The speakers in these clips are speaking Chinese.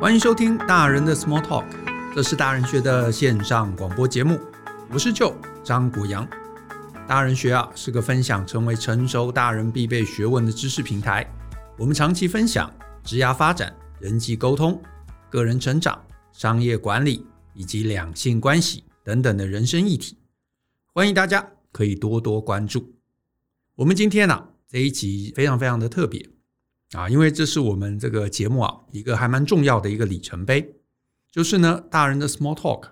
欢迎收听大人的 Small Talk，这是大人学的线上广播节目。我是 Joe 张国阳。大人学啊是个分享成为成熟大人必备学问的知识平台。我们长期分享职涯发展、人际沟通、个人成长、商业管理以及两性关系等等的人生议题。欢迎大家可以多多关注。我们今天呢、这一集非常非常的特别。啊，因为这是我们这个节目啊一个还蛮重要的一个里程碑，就是呢大人的 Small Talk，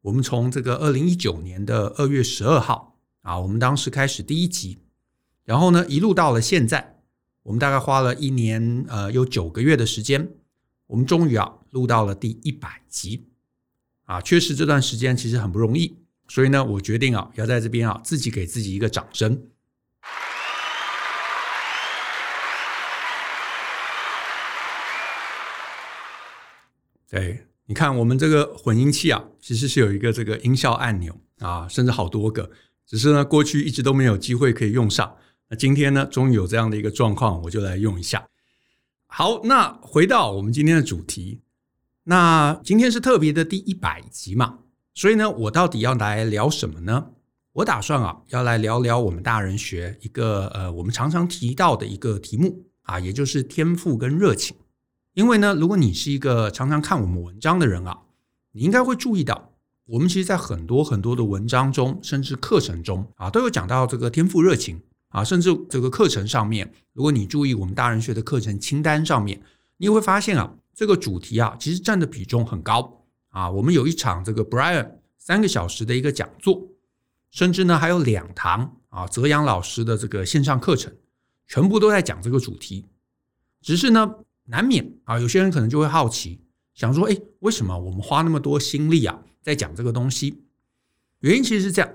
我们从这个二零一九年的二月十二号啊，我们当时开始第一集，然后呢一路到了现在，我们大概花了一年呃有九个月的时间，我们终于啊录到了第一百集，啊，确实这段时间其实很不容易，所以呢我决定啊要在这边啊自己给自己一个掌声。对，你看我们这个混音器啊，其实是有一个这个音效按钮啊，甚至好多个，只是呢过去一直都没有机会可以用上。那今天呢，终于有这样的一个状况，我就来用一下。好，那回到我们今天的主题，那今天是特别的第一百集嘛，所以呢，我到底要来聊什么呢？我打算啊，要来聊聊我们大人学一个呃，我们常常提到的一个题目啊，也就是天赋跟热情。因为呢，如果你是一个常常看我们文章的人啊，你应该会注意到，我们其实，在很多很多的文章中，甚至课程中啊，都有讲到这个天赋热情啊，甚至这个课程上面，如果你注意我们大人学的课程清单上面，你会发现啊，这个主题啊，其实占的比重很高啊。我们有一场这个 Brian 三个小时的一个讲座，甚至呢还有两堂啊泽阳老师的这个线上课程，全部都在讲这个主题，只是呢。难免啊，有些人可能就会好奇，想说：哎，为什么我们花那么多心力啊，在讲这个东西？原因其实是这样，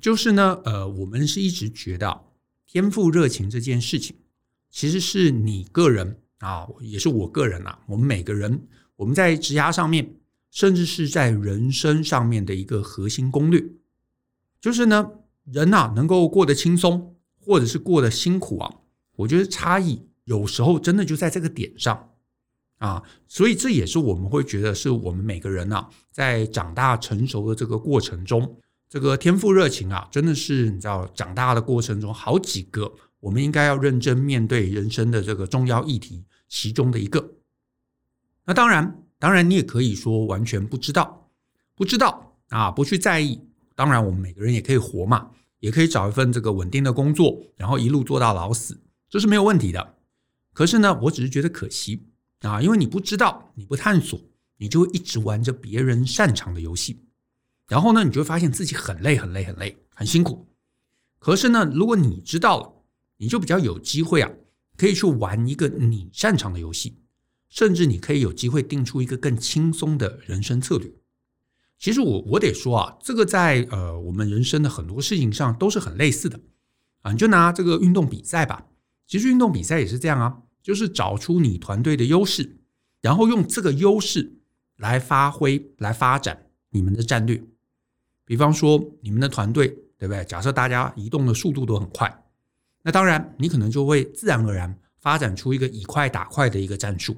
就是呢，呃，我们是一直觉得天赋热情这件事情，其实是你个人啊，也是我个人啊，我们每个人，我们在职涯上面，甚至是在人生上面的一个核心攻略，就是呢，人呐，能够过得轻松，或者是过得辛苦啊，我觉得差异。有时候真的就在这个点上啊，所以这也是我们会觉得是我们每个人啊，在长大成熟的这个过程中，这个天赋热情啊，真的是你知道长大的过程中好几个我们应该要认真面对人生的这个重要议题其中的一个。那当然，当然你也可以说完全不知道，不知道啊，不去在意。当然，我们每个人也可以活嘛，也可以找一份这个稳定的工作，然后一路做到老死，这是没有问题的。可是呢，我只是觉得可惜啊，因为你不知道，你不探索，你就会一直玩着别人擅长的游戏，然后呢，你就会发现自己很累、很累、很累、很辛苦。可是呢，如果你知道了，你就比较有机会啊，可以去玩一个你擅长的游戏，甚至你可以有机会定出一个更轻松的人生策略。其实我我得说啊，这个在呃我们人生的很多事情上都是很类似的啊，你就拿这个运动比赛吧。其实运动比赛也是这样啊，就是找出你团队的优势，然后用这个优势来发挥、来发展你们的战略。比方说，你们的团队，对不对？假设大家移动的速度都很快，那当然你可能就会自然而然发展出一个以快打快的一个战术。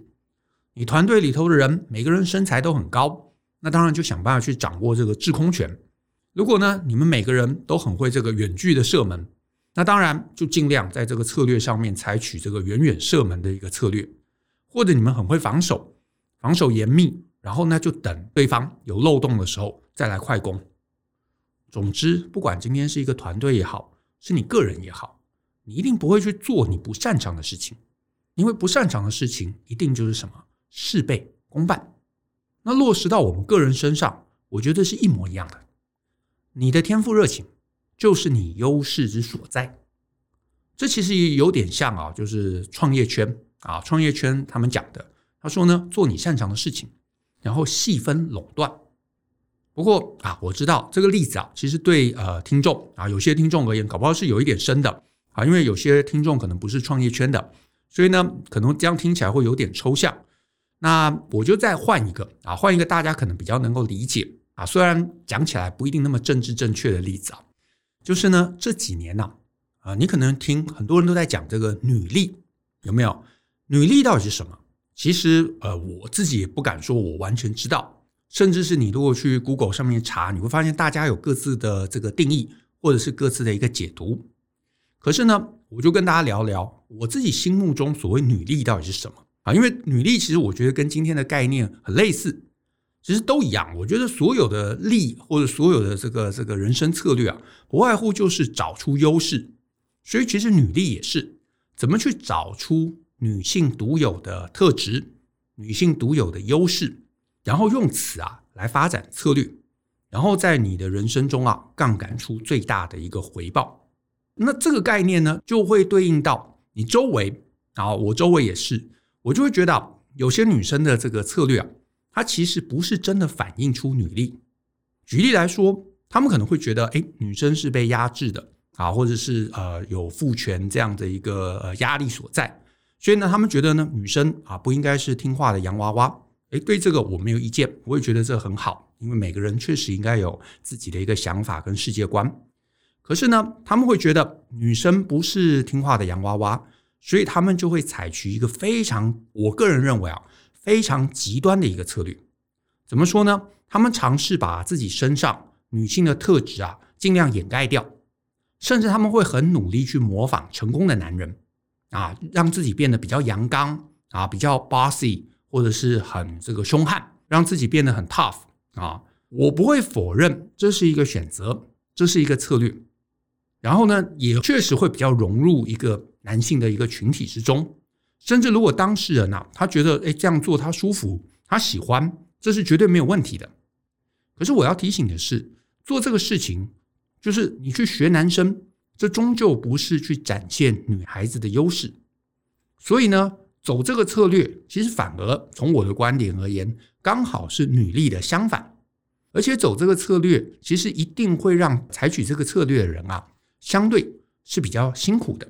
你团队里头的人每个人身材都很高，那当然就想办法去掌握这个制空权。如果呢，你们每个人都很会这个远距的射门。那当然，就尽量在这个策略上面采取这个远远射门的一个策略，或者你们很会防守，防守严密，然后呢就等对方有漏洞的时候再来快攻。总之，不管今天是一个团队也好，是你个人也好，你一定不会去做你不擅长的事情，因为不擅长的事情一定就是什么事倍功半。那落实到我们个人身上，我觉得是一模一样的。你的天赋热情。就是你优势之所在，这其实也有点像啊，就是创业圈啊，创业圈他们讲的，他说呢，做你擅长的事情，然后细分垄断。不过啊，我知道这个例子啊，其实对呃听众啊，有些听众而言，搞不好是有一点深的啊，因为有些听众可能不是创业圈的，所以呢，可能这样听起来会有点抽象。那我就再换一个啊，换一个大家可能比较能够理解啊，虽然讲起来不一定那么政治正确的例子啊。就是呢，这几年呐，啊，你可能听很多人都在讲这个女力，有没有？女力到底是什么？其实呃，我自己也不敢说我完全知道，甚至是你如果去 Google 上面查，你会发现大家有各自的这个定义，或者是各自的一个解读。可是呢，我就跟大家聊聊我自己心目中所谓女力到底是什么啊？因为女力其实我觉得跟今天的概念很类似，其实都一样。我觉得所有的力或者所有的这个这个人生策略啊，不外乎就是找出优势。所以其实女力也是怎么去找出女性独有的特质、女性独有的优势，然后用此啊来发展策略，然后在你的人生中啊杠杆出最大的一个回报。那这个概念呢，就会对应到你周围啊，我周围也是，我就会觉得有些女生的这个策略啊，它其实不是真的反映出女力。举例来说，他们可能会觉得，哎，女生是被压制的啊，或者是呃有父权这样的一个呃压力所在，所以呢，他们觉得呢，女生啊不应该是听话的洋娃娃。哎，对这个我没有意见，我也觉得这很好，因为每个人确实应该有自己的一个想法跟世界观。可是呢，他们会觉得女生不是听话的洋娃娃，所以他们就会采取一个非常，我个人认为啊，非常极端的一个策略。怎么说呢？他们尝试把自己身上女性的特质啊，尽量掩盖掉，甚至他们会很努力去模仿成功的男人啊，让自己变得比较阳刚啊，比较 bossy，或者是很这个凶悍，让自己变得很 tough 啊。我不会否认这是一个选择，这是一个策略。然后呢，也确实会比较融入一个男性的一个群体之中，甚至如果当事人呐、啊，他觉得哎这样做他舒服，他喜欢，这是绝对没有问题的。可是我要提醒的是，做这个事情就是你去学男生，这终究不是去展现女孩子的优势。所以呢，走这个策略，其实反而从我的观点而言，刚好是女力的相反。而且走这个策略，其实一定会让采取这个策略的人啊。相对是比较辛苦的，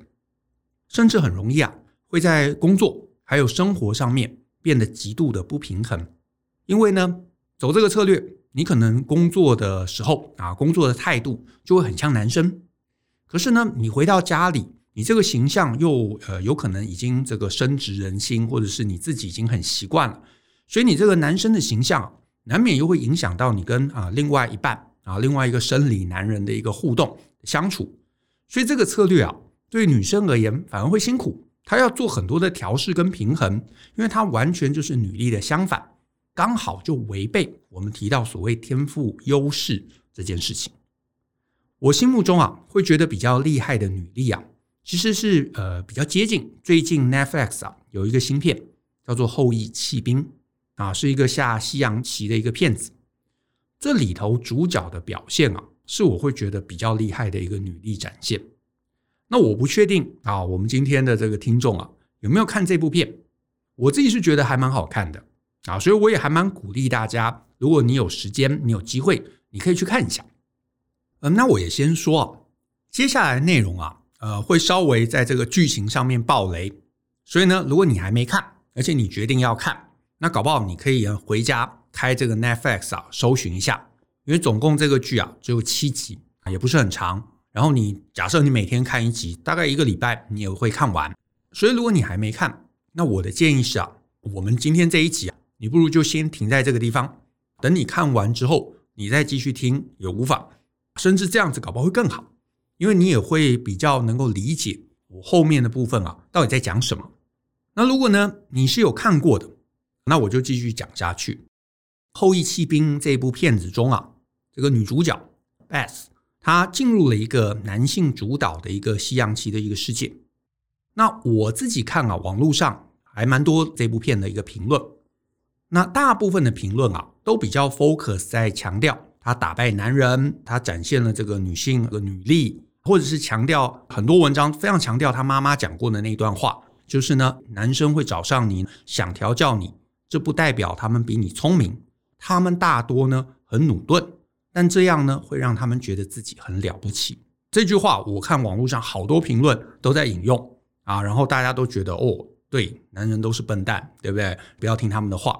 甚至很容易啊，会在工作还有生活上面变得极度的不平衡。因为呢，走这个策略，你可能工作的时候啊，工作的态度就会很像男生。可是呢，你回到家里，你这个形象又呃有可能已经这个深植人心，或者是你自己已经很习惯了，所以你这个男生的形象难免又会影响到你跟啊另外一半啊另外一个生理男人的一个互动相处。所以这个策略啊，对女生而言反而会辛苦，他要做很多的调试跟平衡，因为她完全就是女力的相反，刚好就违背我们提到所谓天赋优势这件事情。我心目中啊，会觉得比较厉害的女力啊，其实是呃比较接近最近 Netflix 啊有一个新片叫做《后翼弃兵》啊，是一个下西洋棋的一个片子，这里头主角的表现啊。是我会觉得比较厉害的一个女力展现。那我不确定啊，我们今天的这个听众啊，有没有看这部片？我自己是觉得还蛮好看的啊，所以我也还蛮鼓励大家，如果你有时间，你有机会，你可以去看一下。嗯，那我也先说，接下来的内容啊，呃，会稍微在这个剧情上面爆雷，所以呢，如果你还没看，而且你决定要看，那搞不好你可以回家开这个 Netflix 啊，搜寻一下。因为总共这个剧啊只有七集，也不是很长。然后你假设你每天看一集，大概一个礼拜你也会看完。所以如果你还没看，那我的建议是啊，我们今天这一集啊，你不如就先停在这个地方，等你看完之后，你再继续听也无妨。甚至这样子搞不好会更好，因为你也会比较能够理解我后面的部分啊到底在讲什么。那如果呢你是有看过的，那我就继续讲下去。后翼弃兵这部片子中啊。这个女主角 Beth，他进入了一个男性主导的一个西洋棋的一个世界。那我自己看啊，网络上还蛮多这部片的一个评论。那大部分的评论啊，都比较 focus 在强调他打败男人，他展现了这个女性的女力，或者是强调很多文章非常强调他妈妈讲过的那段话，就是呢，男生会找上你，想调教你，这不代表他们比你聪明，他们大多呢很鲁钝。但这样呢，会让他们觉得自己很了不起。这句话我看网络上好多评论都在引用啊，然后大家都觉得哦，对，男人都是笨蛋，对不对？不要听他们的话。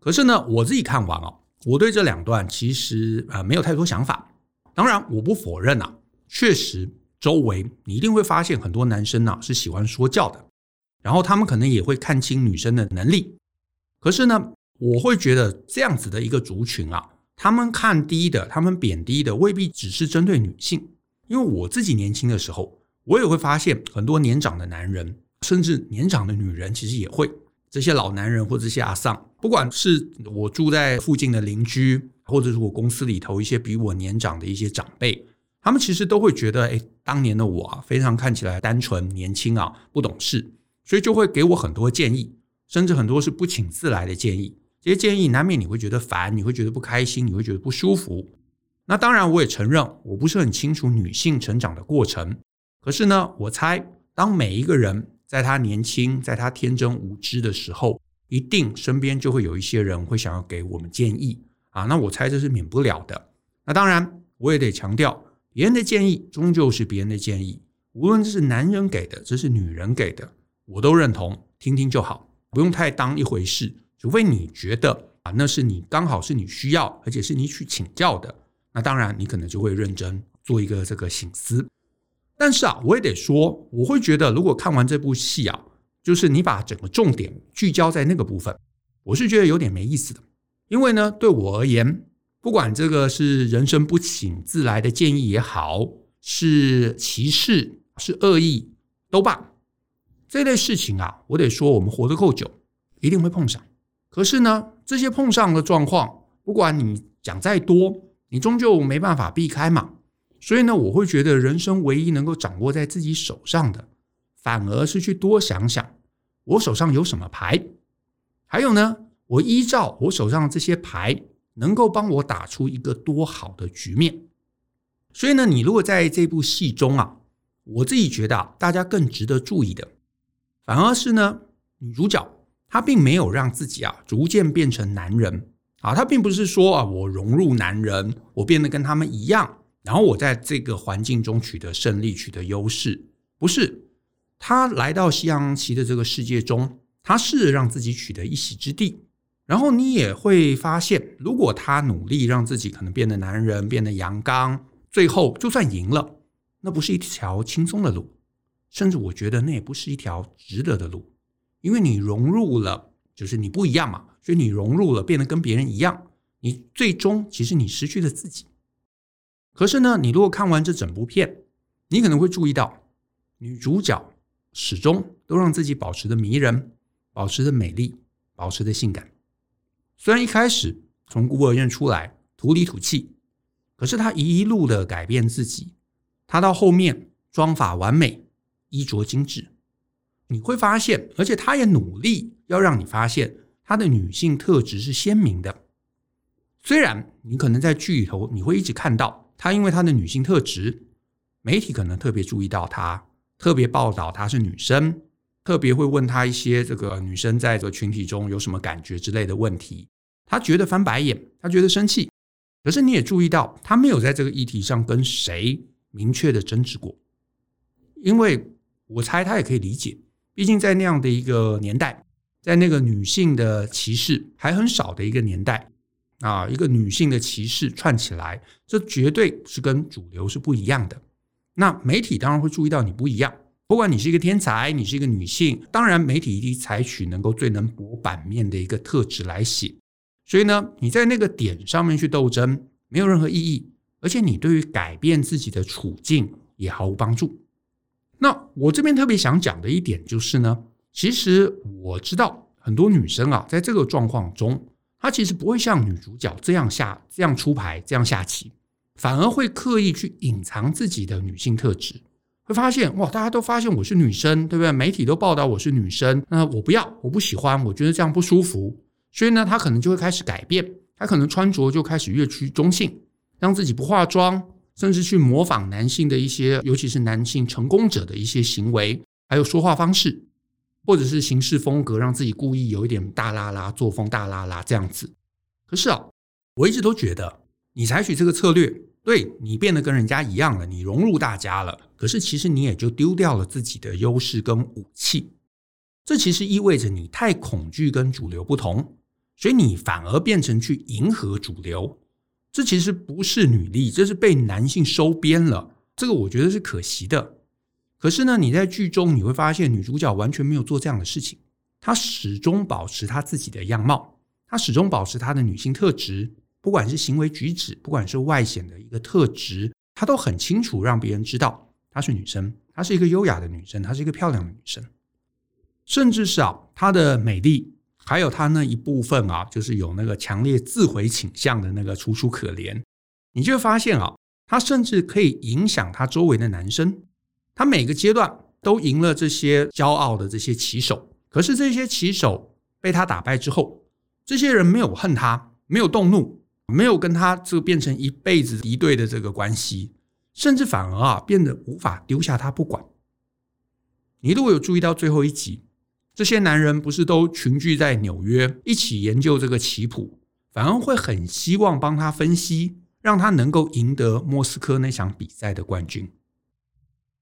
可是呢，我自己看完哦，我对这两段其实啊没有太多想法。当然，我不否认啊，确实周围你一定会发现很多男生呢是喜欢说教的。然后他们可能也会看清女生的能力。可是呢，我会觉得这样子的一个族群啊，他们看低的，他们贬低的，未必只是针对女性。因为我自己年轻的时候，我也会发现很多年长的男人，甚至年长的女人，其实也会这些老男人或这些阿桑，不管是我住在附近的邻居，或者是我公司里头一些比我年长的一些长辈，他们其实都会觉得，哎，当年的我啊，非常看起来单纯年轻啊，不懂事，所以就会给我很多建议，甚至很多是不请自来的建议。这些建议难免你会觉得烦，你会觉得不开心，你会觉得不舒服。那当然，我也承认我不是很清楚女性成长的过程。可是呢，我猜，当每一个人在他年轻、在他天真无知的时候，一定身边就会有一些人会想要给我们建议啊。那我猜这是免不了的。那当然，我也得强调，别人的建议终究是别人的建议，无论这是男人给的，这是女人给的，我都认同，听听就好，不用太当一回事。除非你觉得啊，那是你刚好是你需要，而且是你去请教的，那当然你可能就会认真做一个这个醒思。但是啊，我也得说，我会觉得，如果看完这部戏啊，就是你把整个重点聚焦在那个部分，我是觉得有点没意思的。因为呢，对我而言，不管这个是人生不请自来的建议也好，是歧视，是恶意都罢，这类事情啊，我得说，我们活得够久，一定会碰上。可是呢，这些碰上的状况，不管你讲再多，你终究没办法避开嘛。所以呢，我会觉得人生唯一能够掌握在自己手上的，反而是去多想想我手上有什么牌，还有呢，我依照我手上的这些牌，能够帮我打出一个多好的局面。所以呢，你如果在这部戏中啊，我自己觉得啊，大家更值得注意的，反而是呢，女主角他并没有让自己啊逐渐变成男人啊，他并不是说啊，我融入男人，我变得跟他们一样。然后我在这个环境中取得胜利，取得优势，不是他来到西洋棋的这个世界中，他试着让自己取得一席之地。然后你也会发现，如果他努力让自己可能变得男人，变得阳刚，最后就算赢了，那不是一条轻松的路，甚至我觉得那也不是一条值得的路，因为你融入了，就是你不一样嘛，所以你融入了，变得跟别人一样，你最终其实你失去了自己。可是呢，你如果看完这整部片，你可能会注意到，女主角始终都让自己保持的迷人，保持的美丽，保持的性感。虽然一开始从孤儿院出来土里土气，可是她一路的改变自己，她到后面妆发完美，衣着精致，你会发现，而且她也努力要让你发现她的女性特质是鲜明的。虽然你可能在剧里头你会一直看到。她因为她的女性特质，媒体可能特别注意到她，特别报道她是女生，特别会问她一些这个女生在这个群体中有什么感觉之类的问题。她觉得翻白眼，她觉得生气。可是你也注意到，她没有在这个议题上跟谁明确的争执过，因为我猜她也可以理解，毕竟在那样的一个年代，在那个女性的歧视还很少的一个年代。啊，一个女性的歧视串起来，这绝对是跟主流是不一样的。那媒体当然会注意到你不一样，不管你是一个天才，你是一个女性，当然媒体一定采取能够最能博版面的一个特质来写。所以呢，你在那个点上面去斗争，没有任何意义，而且你对于改变自己的处境也毫无帮助。那我这边特别想讲的一点就是呢，其实我知道很多女生啊，在这个状况中。她其实不会像女主角这样下、这样出牌、这样下棋，反而会刻意去隐藏自己的女性特质。会发现哇，大家都发现我是女生，对不对？媒体都报道我是女生，那我不要，我不喜欢，我觉得这样不舒服。所以呢，她可能就会开始改变，她可能穿着就开始越趋中性，让自己不化妆，甚至去模仿男性的一些，尤其是男性成功者的一些行为，还有说话方式。或者是行事风格，让自己故意有一点大剌剌，作风大剌剌这样子。可是啊，我一直都觉得，你采取这个策略，对你变得跟人家一样了，你融入大家了。可是其实你也就丢掉了自己的优势跟武器。这其实意味着你太恐惧跟主流不同，所以你反而变成去迎合主流。这其实不是女力，这是被男性收编了。这个我觉得是可惜的。可是呢，你在剧中你会发现，女主角完全没有做这样的事情，她始终保持她自己的样貌，她始终保持她的女性特质，不管是行为举止，不管是外显的一个特质，她都很清楚让别人知道她是女生，她是一个优雅的女生，她是一个漂亮的女生，甚至是啊，她的美丽。还有他那一部分啊，就是有那个强烈自毁倾向的那个楚楚可怜，你就会发现啊，他甚至可以影响他周围的男生。他每个阶段都赢了这些骄傲的这些棋手，可是这些棋手被他打败之后，这些人没有恨他，没有动怒，没有跟他这个变成一辈子敌对的这个关系，甚至反而啊变得无法丢下他不管。你如果有注意到最后一集。这些男人不是都群聚在纽约一起研究这个棋谱，反而会很希望帮他分析，让他能够赢得莫斯科那场比赛的冠军。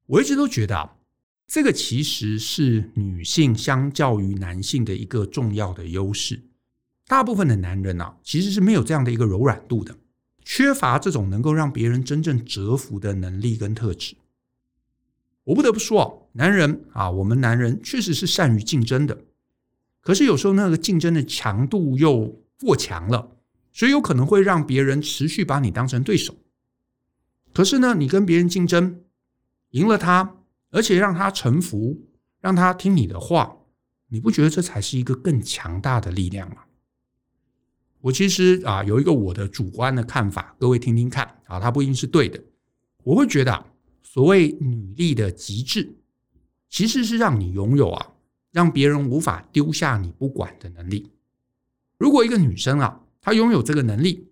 我一直都觉得啊，这个其实是女性相较于男性的一个重要的优势。大部分的男人啊，其实是没有这样的一个柔软度的，缺乏这种能够让别人真正折服的能力跟特质。我不得不说，男人啊，我们男人确实是善于竞争的，可是有时候那个竞争的强度又过强了，所以有可能会让别人持续把你当成对手。可是呢，你跟别人竞争，赢了他，而且让他臣服，让他听你的话，你不觉得这才是一个更强大的力量吗？我其实啊，有一个我的主观的看法，各位听听看啊，它不一定是对的，我会觉得啊。所谓女力的极致，其实是让你拥有啊，让别人无法丢下你不管的能力。如果一个女生啊，她拥有这个能力，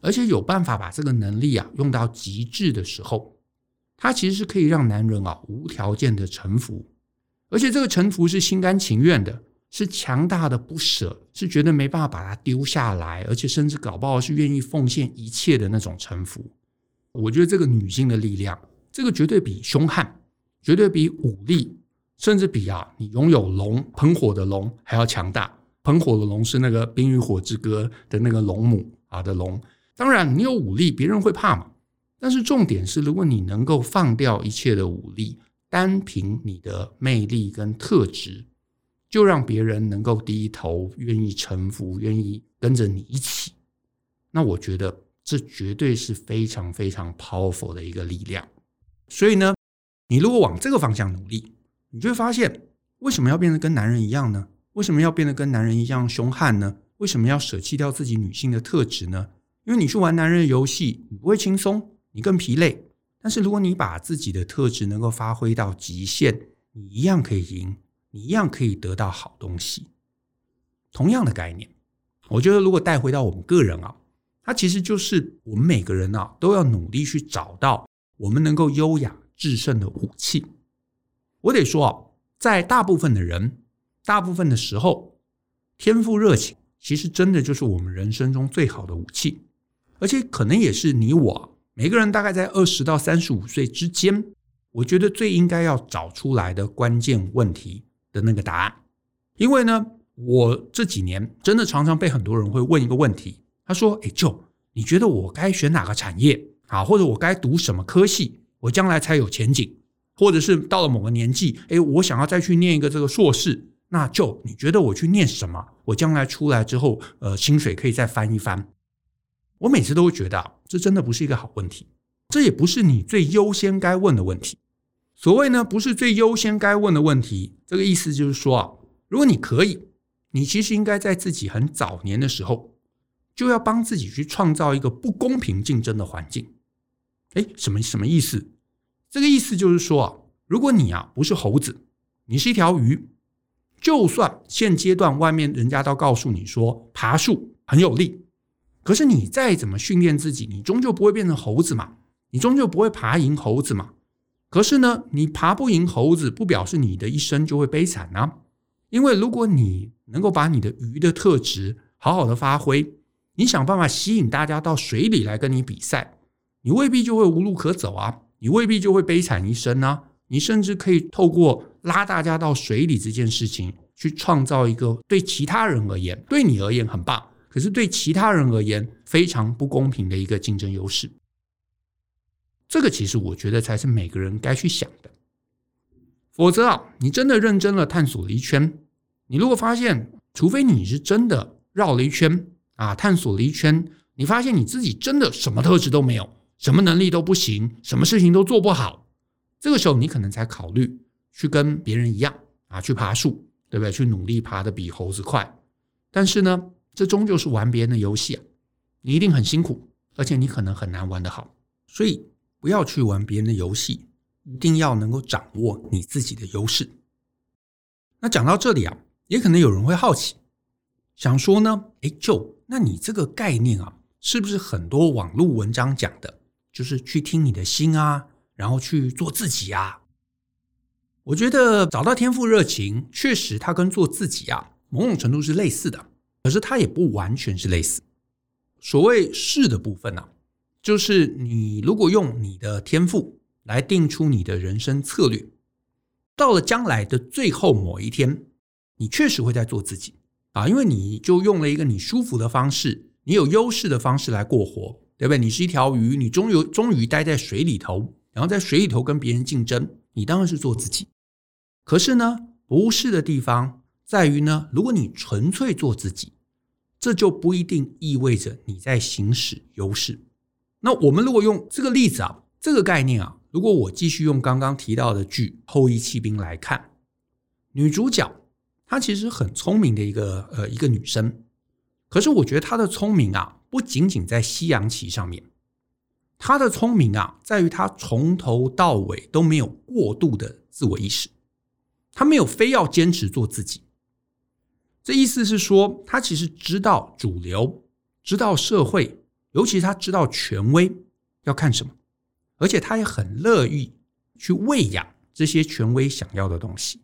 而且有办法把这个能力啊用到极致的时候，她其实是可以让男人啊无条件的臣服，而且这个臣服是心甘情愿的，是强大的不舍，是觉得没办法把她丢下来，而且甚至搞不好是愿意奉献一切的那种臣服。我觉得这个女性的力量。这个绝对比凶悍，绝对比武力，甚至比啊你拥有龙喷火的龙还要强大。喷火的龙是那个《冰与火之歌》的那个龙母啊的龙。当然，你有武力，别人会怕嘛。但是重点是，如果你能够放掉一切的武力，单凭你的魅力跟特质，就让别人能够低头，愿意臣服，愿意跟着你一起，那我觉得这绝对是非常非常 powerful 的一个力量。所以呢，你如果往这个方向努力，你就会发现，为什么要变得跟男人一样呢？为什么要变得跟男人一样凶悍呢？为什么要舍弃掉自己女性的特质呢？因为你去玩男人的游戏，你不会轻松，你更疲累。但是如果你把自己的特质能够发挥到极限，你一样可以赢，你一样可以得到好东西。同样的概念，我觉得如果带回到我们个人啊，它其实就是我们每个人啊都要努力去找到。我们能够优雅制胜的武器，我得说啊，在大部分的人、大部分的时候，天赋热情其实真的就是我们人生中最好的武器，而且可能也是你我每个人大概在二十到三十五岁之间，我觉得最应该要找出来的关键问题的那个答案。因为呢，我这几年真的常常被很多人会问一个问题，他说：“哎，Joe，你觉得我该选哪个产业？”啊，或者我该读什么科系，我将来才有前景？或者是到了某个年纪，诶，我想要再去念一个这个硕士，那就你觉得我去念什么？我将来出来之后，呃，薪水可以再翻一番。我每次都会觉得啊，这真的不是一个好问题，这也不是你最优先该问的问题。所谓呢，不是最优先该问的问题，这个意思就是说啊，如果你可以，你其实应该在自己很早年的时候，就要帮自己去创造一个不公平竞争的环境。哎，什么什么意思？这个意思就是说啊，如果你啊不是猴子，你是一条鱼，就算现阶段外面人家都告诉你说爬树很有力，可是你再怎么训练自己，你终究不会变成猴子嘛，你终究不会爬赢猴子嘛。可是呢，你爬不赢猴子，不表示你的一生就会悲惨啊。因为如果你能够把你的鱼的特质好好的发挥，你想办法吸引大家到水里来跟你比赛。你未必就会无路可走啊，你未必就会悲惨一生啊，你甚至可以透过拉大家到水里这件事情，去创造一个对其他人而言，对你而言很棒，可是对其他人而言非常不公平的一个竞争优势。这个其实我觉得才是每个人该去想的。否则啊，你真的认真的探索了一圈，你如果发现，除非你是真的绕了一圈啊，探索了一圈，你发现你自己真的什么特质都没有，什么能力都不行，什么事情都做不好，这个时候你可能才考虑去跟别人一样啊，去爬树，对不对？去努力爬得比猴子快。但是呢，这终究是玩别人的游戏啊，你一定很辛苦，而且你可能很难玩得好。所以不要去玩别人的游戏，一定要能够掌握你自己的优势。那讲到这里啊，也可能有人会好奇，想说呢，诶，Joe，那你这个概念啊，是不是很多网络文章讲的，就是去听你的心啊，然后去做自己啊？我觉得找到天赋热情，确实它跟做自己啊，某种程度是类似的，可是它也不完全是类似。所谓是的部分呢、就是你如果用你的天赋来定出你的人生策略，到了将来的最后某一天，你确实会在做自己啊，因为你就用了一个你舒服的方式，你有优势的方式来过活，对不对？你是一条鱼，你终于终于待在水里头，然后在水里头跟别人竞争，你当然是做自己。可是呢，不是的地方在于呢，如果你纯粹做自己，这就不一定意味着你在行使优势。那我们如果用这个例子啊，这个概念啊，如果我继续用刚刚提到的剧《后翼弃兵》来看，女主角她其实很聪明的一个呃一个女生，可是我觉得她的聪明啊，不仅仅在西洋棋上面，他的聪明啊，在于他从头到尾都没有过度的自我意识。他没有非要坚持做自己，这意思是说，他其实知道主流，知道社会，尤其他知道权威要看什么，而且他也很乐意去喂养这些权威想要的东西。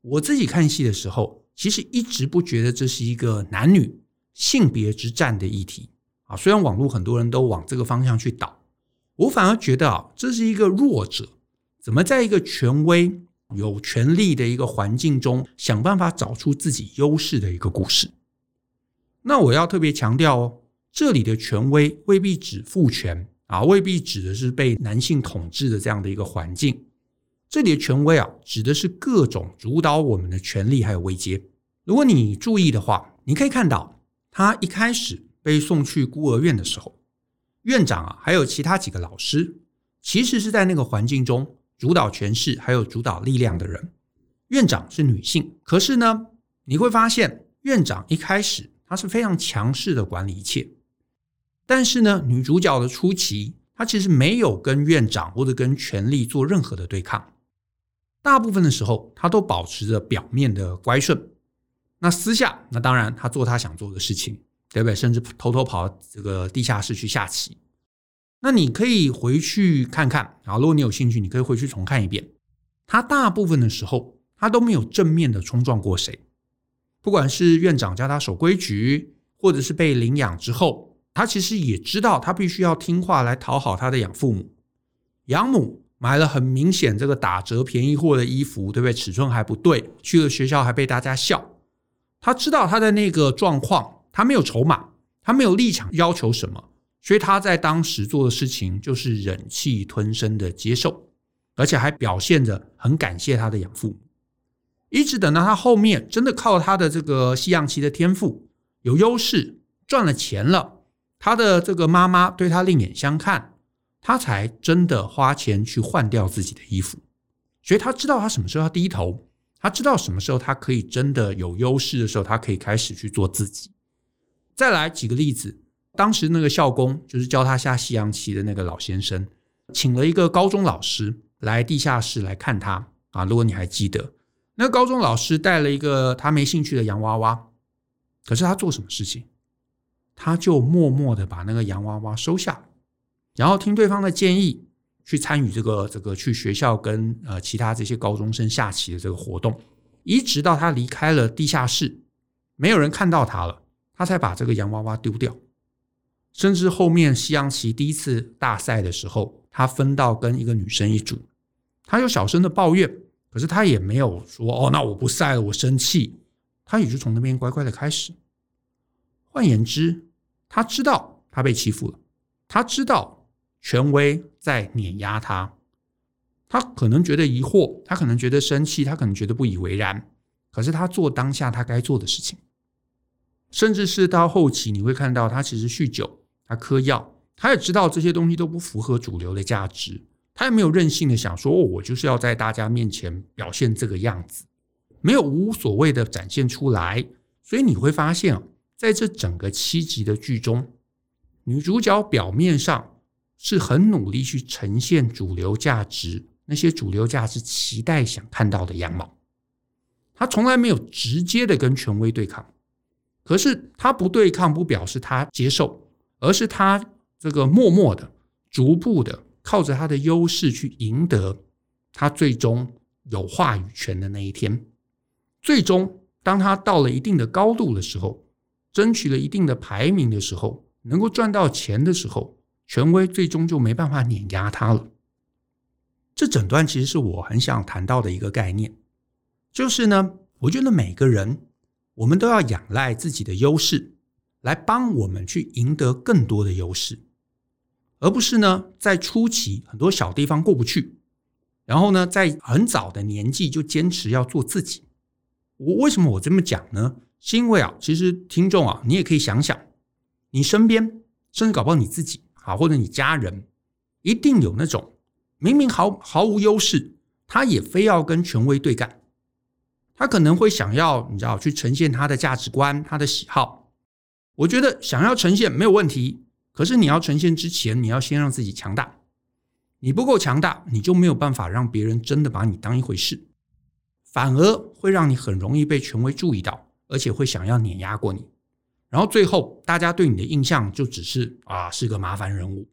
我自己看戏的时候，其实一直不觉得这是一个男女性别之战的议题啊。虽然网络很多人都往这个方向去导，我反而觉得啊，这是一个弱者怎么在一个权威。有权力的一个环境中，想办法找出自己优势的一个故事。那我要特别强调哦，这里的权威未必指父权啊，未必指的是被男性统治的这样的一个环境。这里的权威啊，指的是各种主导我们的权力还有位阶。如果你注意的话，你可以看到，他一开始被送去孤儿院的时候，院长啊，还有其他几个老师，其实是在那个环境中。主导权势还有主导力量的人，院长是女性，可是呢，你会发现院长一开始她是非常强势的管理一切，但是呢，女主角的初期，她其实没有跟院长或者跟权力做任何的对抗，大部分的时候，她都保持着表面的乖顺，那私下，那当然她做她想做的事情，对不对？甚至偷偷跑这个地下室去下棋。那你可以回去看看啊，如果你有兴趣，你可以回去重看一遍。他大部分的时候，他都没有正面的冲撞过谁。不管是院长教他守规矩，或者是被领养之后，他其实也知道他必须要听话来讨好他的养父母。养母买了很明显这个打折便宜货的衣服，对不对？尺寸还不对，去了学校还被大家笑。他知道他的那个状况，他没有筹码，他没有立场要求什么。所以他在当时做的事情就是忍气吞声的接受，而且还表现着很感谢他的养父母。一直等到他后面真的靠他的这个西洋棋的天赋有优势，赚了钱了，他的这个妈妈对他另眼相看，他才真的花钱去换掉自己的衣服。所以他知道他什么时候要低头，他知道什么时候他可以真的有优势的时候，他可以开始去做自己。再来几个例子。当时那个校工就是教他下西洋棋的那个老先生，请了一个高中老师来地下室来看他啊。如果你还记得，那个高中老师带了一个他没兴趣的洋娃娃，可是他做什么事情？他就默默的把那个洋娃娃收下，然后听对方的建议，去参与这个这个去学校跟呃其他这些高中生下棋的这个活动，一直到他离开了地下室，没有人看到他了，他才把这个洋娃娃丢掉。甚至后面西洋棋第一次大赛的时候，他分到跟一个女生一组，他有小声的抱怨，可是他也没有说哦，那我不赛了，我生气。他也就从那边乖乖的开始。换言之，他知道他被欺负了，他知道权威在碾压他，他可能觉得疑惑，他可能觉得生气，他可能觉得不以为然。可是他做当下他该做的事情，甚至是到后期你会看到他其实酗酒，他嗑药，他也知道这些东西都不符合主流的价值，他也没有任性的想说哦，我就是要在大家面前表现这个样子，没有无所谓的展现出来。所以你会发现，在这整个七集的剧中，女主角表面上是很努力去呈现主流价值，那些主流价值期待想看到的样貌。他从来没有直接的跟权威对抗，可是他不对抗不表示他接受，而是他这个默默的、逐步的靠着他的优势去赢得他最终有话语权的那一天。最终，当他到了一定的高度的时候，争取了一定的排名的时候，能够赚到钱的时候，权威最终就没办法碾压他了。这整段其实是我很想谈到的一个概念。就是呢，我觉得每个人，我们都要仰赖自己的优势，来帮我们去赢得更多的优势，而不是呢，在初期很多小地方过不去，然后呢，在很早的年纪就坚持要做自己。我为什么我这么讲呢？是因为啊，其实听众啊，你也可以想想，你身边，甚至搞不好你自己啊，或者你家人，一定有那种明明毫毫无优势，他也非要跟权威对干。他可能会想要，你知道，去呈现他的价值观、他的喜好。我觉得想要呈现没有问题，可是你要呈现之前，你要先让自己强大。你不够强大，你就没有办法让别人真的把你当一回事，反而会让你很容易被权威注意到，而且会想要碾压过你。然后最后，大家对你的印象就只是啊，是个麻烦人物。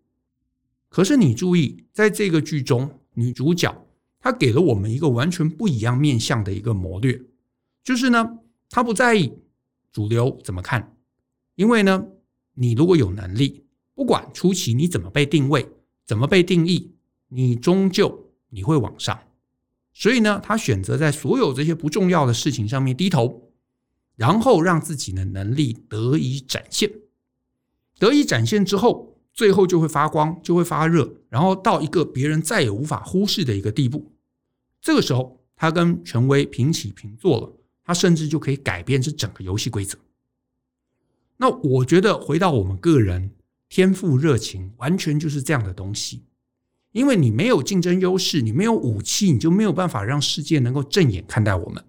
可是你注意，在这个剧中，女主角。他给了我们一个完全不一样面向的一个谋略，就是呢，他不在意主流怎么看，因为呢，你如果有能力，不管初期你怎么被定位，怎么被定义，你终究你会往上。所以呢，他选择在所有这些不重要的事情上面低头，然后让自己的能力得以展现，得以展现之后。最后就会发光，就会发热，然后到一个别人再也无法忽视的一个地步。这个时候，他跟权威平起平坐了，他甚至就可以改变这整个游戏规则。那我觉得，回到我们个人，天赋热情完全就是这样的东西。因为你没有竞争优势，你没有武器，你就没有办法让世界能够正眼看待我们。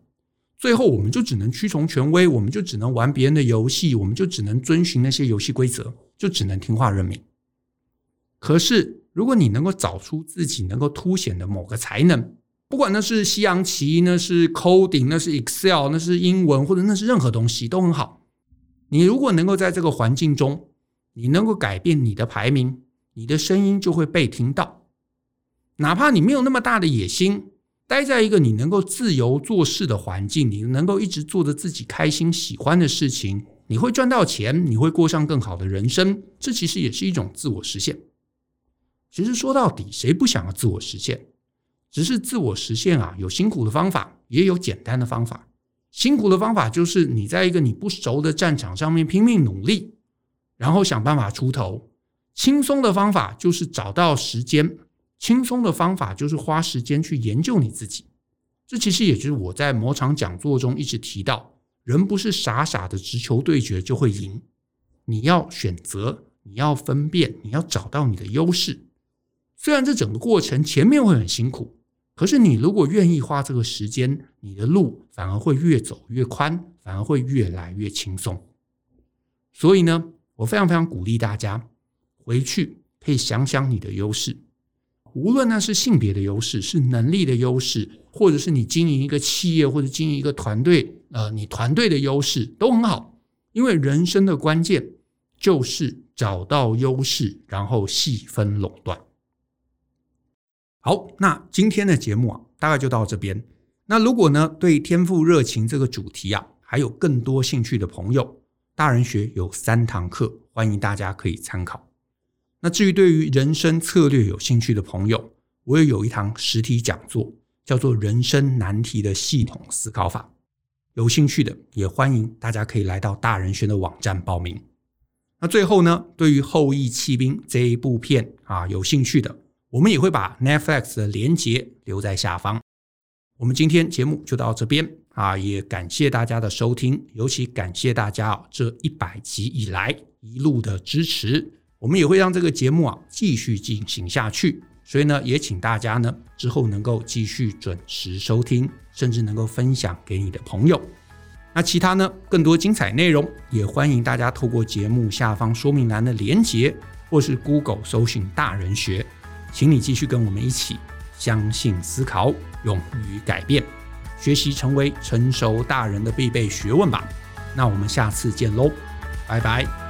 最后，我们就只能屈从权威，我们就只能玩别人的游戏，我们就只能遵循那些游戏规则，就只能听话认命。可是，如果你能够找出自己能够凸显的某个才能，不管那是西洋棋，那是 coding，那是 Excel，那是英文，或者那是任何东西都很好。你如果能够在这个环境中，你能够改变你的排名，你的声音就会被听到。哪怕你没有那么大的野心，待在一个你能够自由做事的环境，你能够一直做着自己开心喜欢的事情，你会赚到钱，你会过上更好的人生。这其实也是一种自我实现。其实说到底，谁不想要自我实现？只是自我实现啊，有辛苦的方法，也有简单的方法。辛苦的方法就是你在一个你不熟的战场上面拼命努力，然后想办法出头。轻松的方法就是找到时间，轻松的方法就是花时间去研究你自己。这其实也就是我在某场讲座中一直提到：人不是傻傻的直球对决就会赢，你要选择，你要分辨，你要找到你的优势。虽然这整个过程前面会很辛苦，可是你如果愿意花这个时间，你的路反而会越走越宽，反而会越来越轻松。所以呢，我非常非常鼓励大家回去可以想想你的优势，无论那是性别的优势，是能力的优势，或者是你经营一个企业或者经营一个团队，呃，你团队的优势都很好。因为人生的关键就是找到优势，然后细分垄断。好，那今天的节目啊，大概就到这边。那如果呢，对天赋热情这个主题啊，还有更多兴趣的朋友，大人学有三堂课，欢迎大家可以参考。那至于对于人生策略有兴趣的朋友，我也有一堂实体讲座，叫做《人生难题的系统思考法》。有兴趣的也欢迎大家可以来到大人学的网站报名。那最后呢，对于《后羿弃兵》这一部片啊，有兴趣的。我们也会把 Netflix 的连接留在下方。我们今天节目就到这边啊，也感谢大家的收听，尤其感谢大家啊这一百集以来一路的支持。我们也会让这个节目啊继续进行下去，所以呢，也请大家呢之后能够继续准时收听，甚至能够分享给你的朋友。那其他呢更多精彩内容，也欢迎大家透过节目下方说明栏的连结，或是 Google 搜寻大人学，请你继续跟我们一起相信、思考、勇于改变，学习成为成熟大人的必备学问吧。那我们下次见喽，拜拜。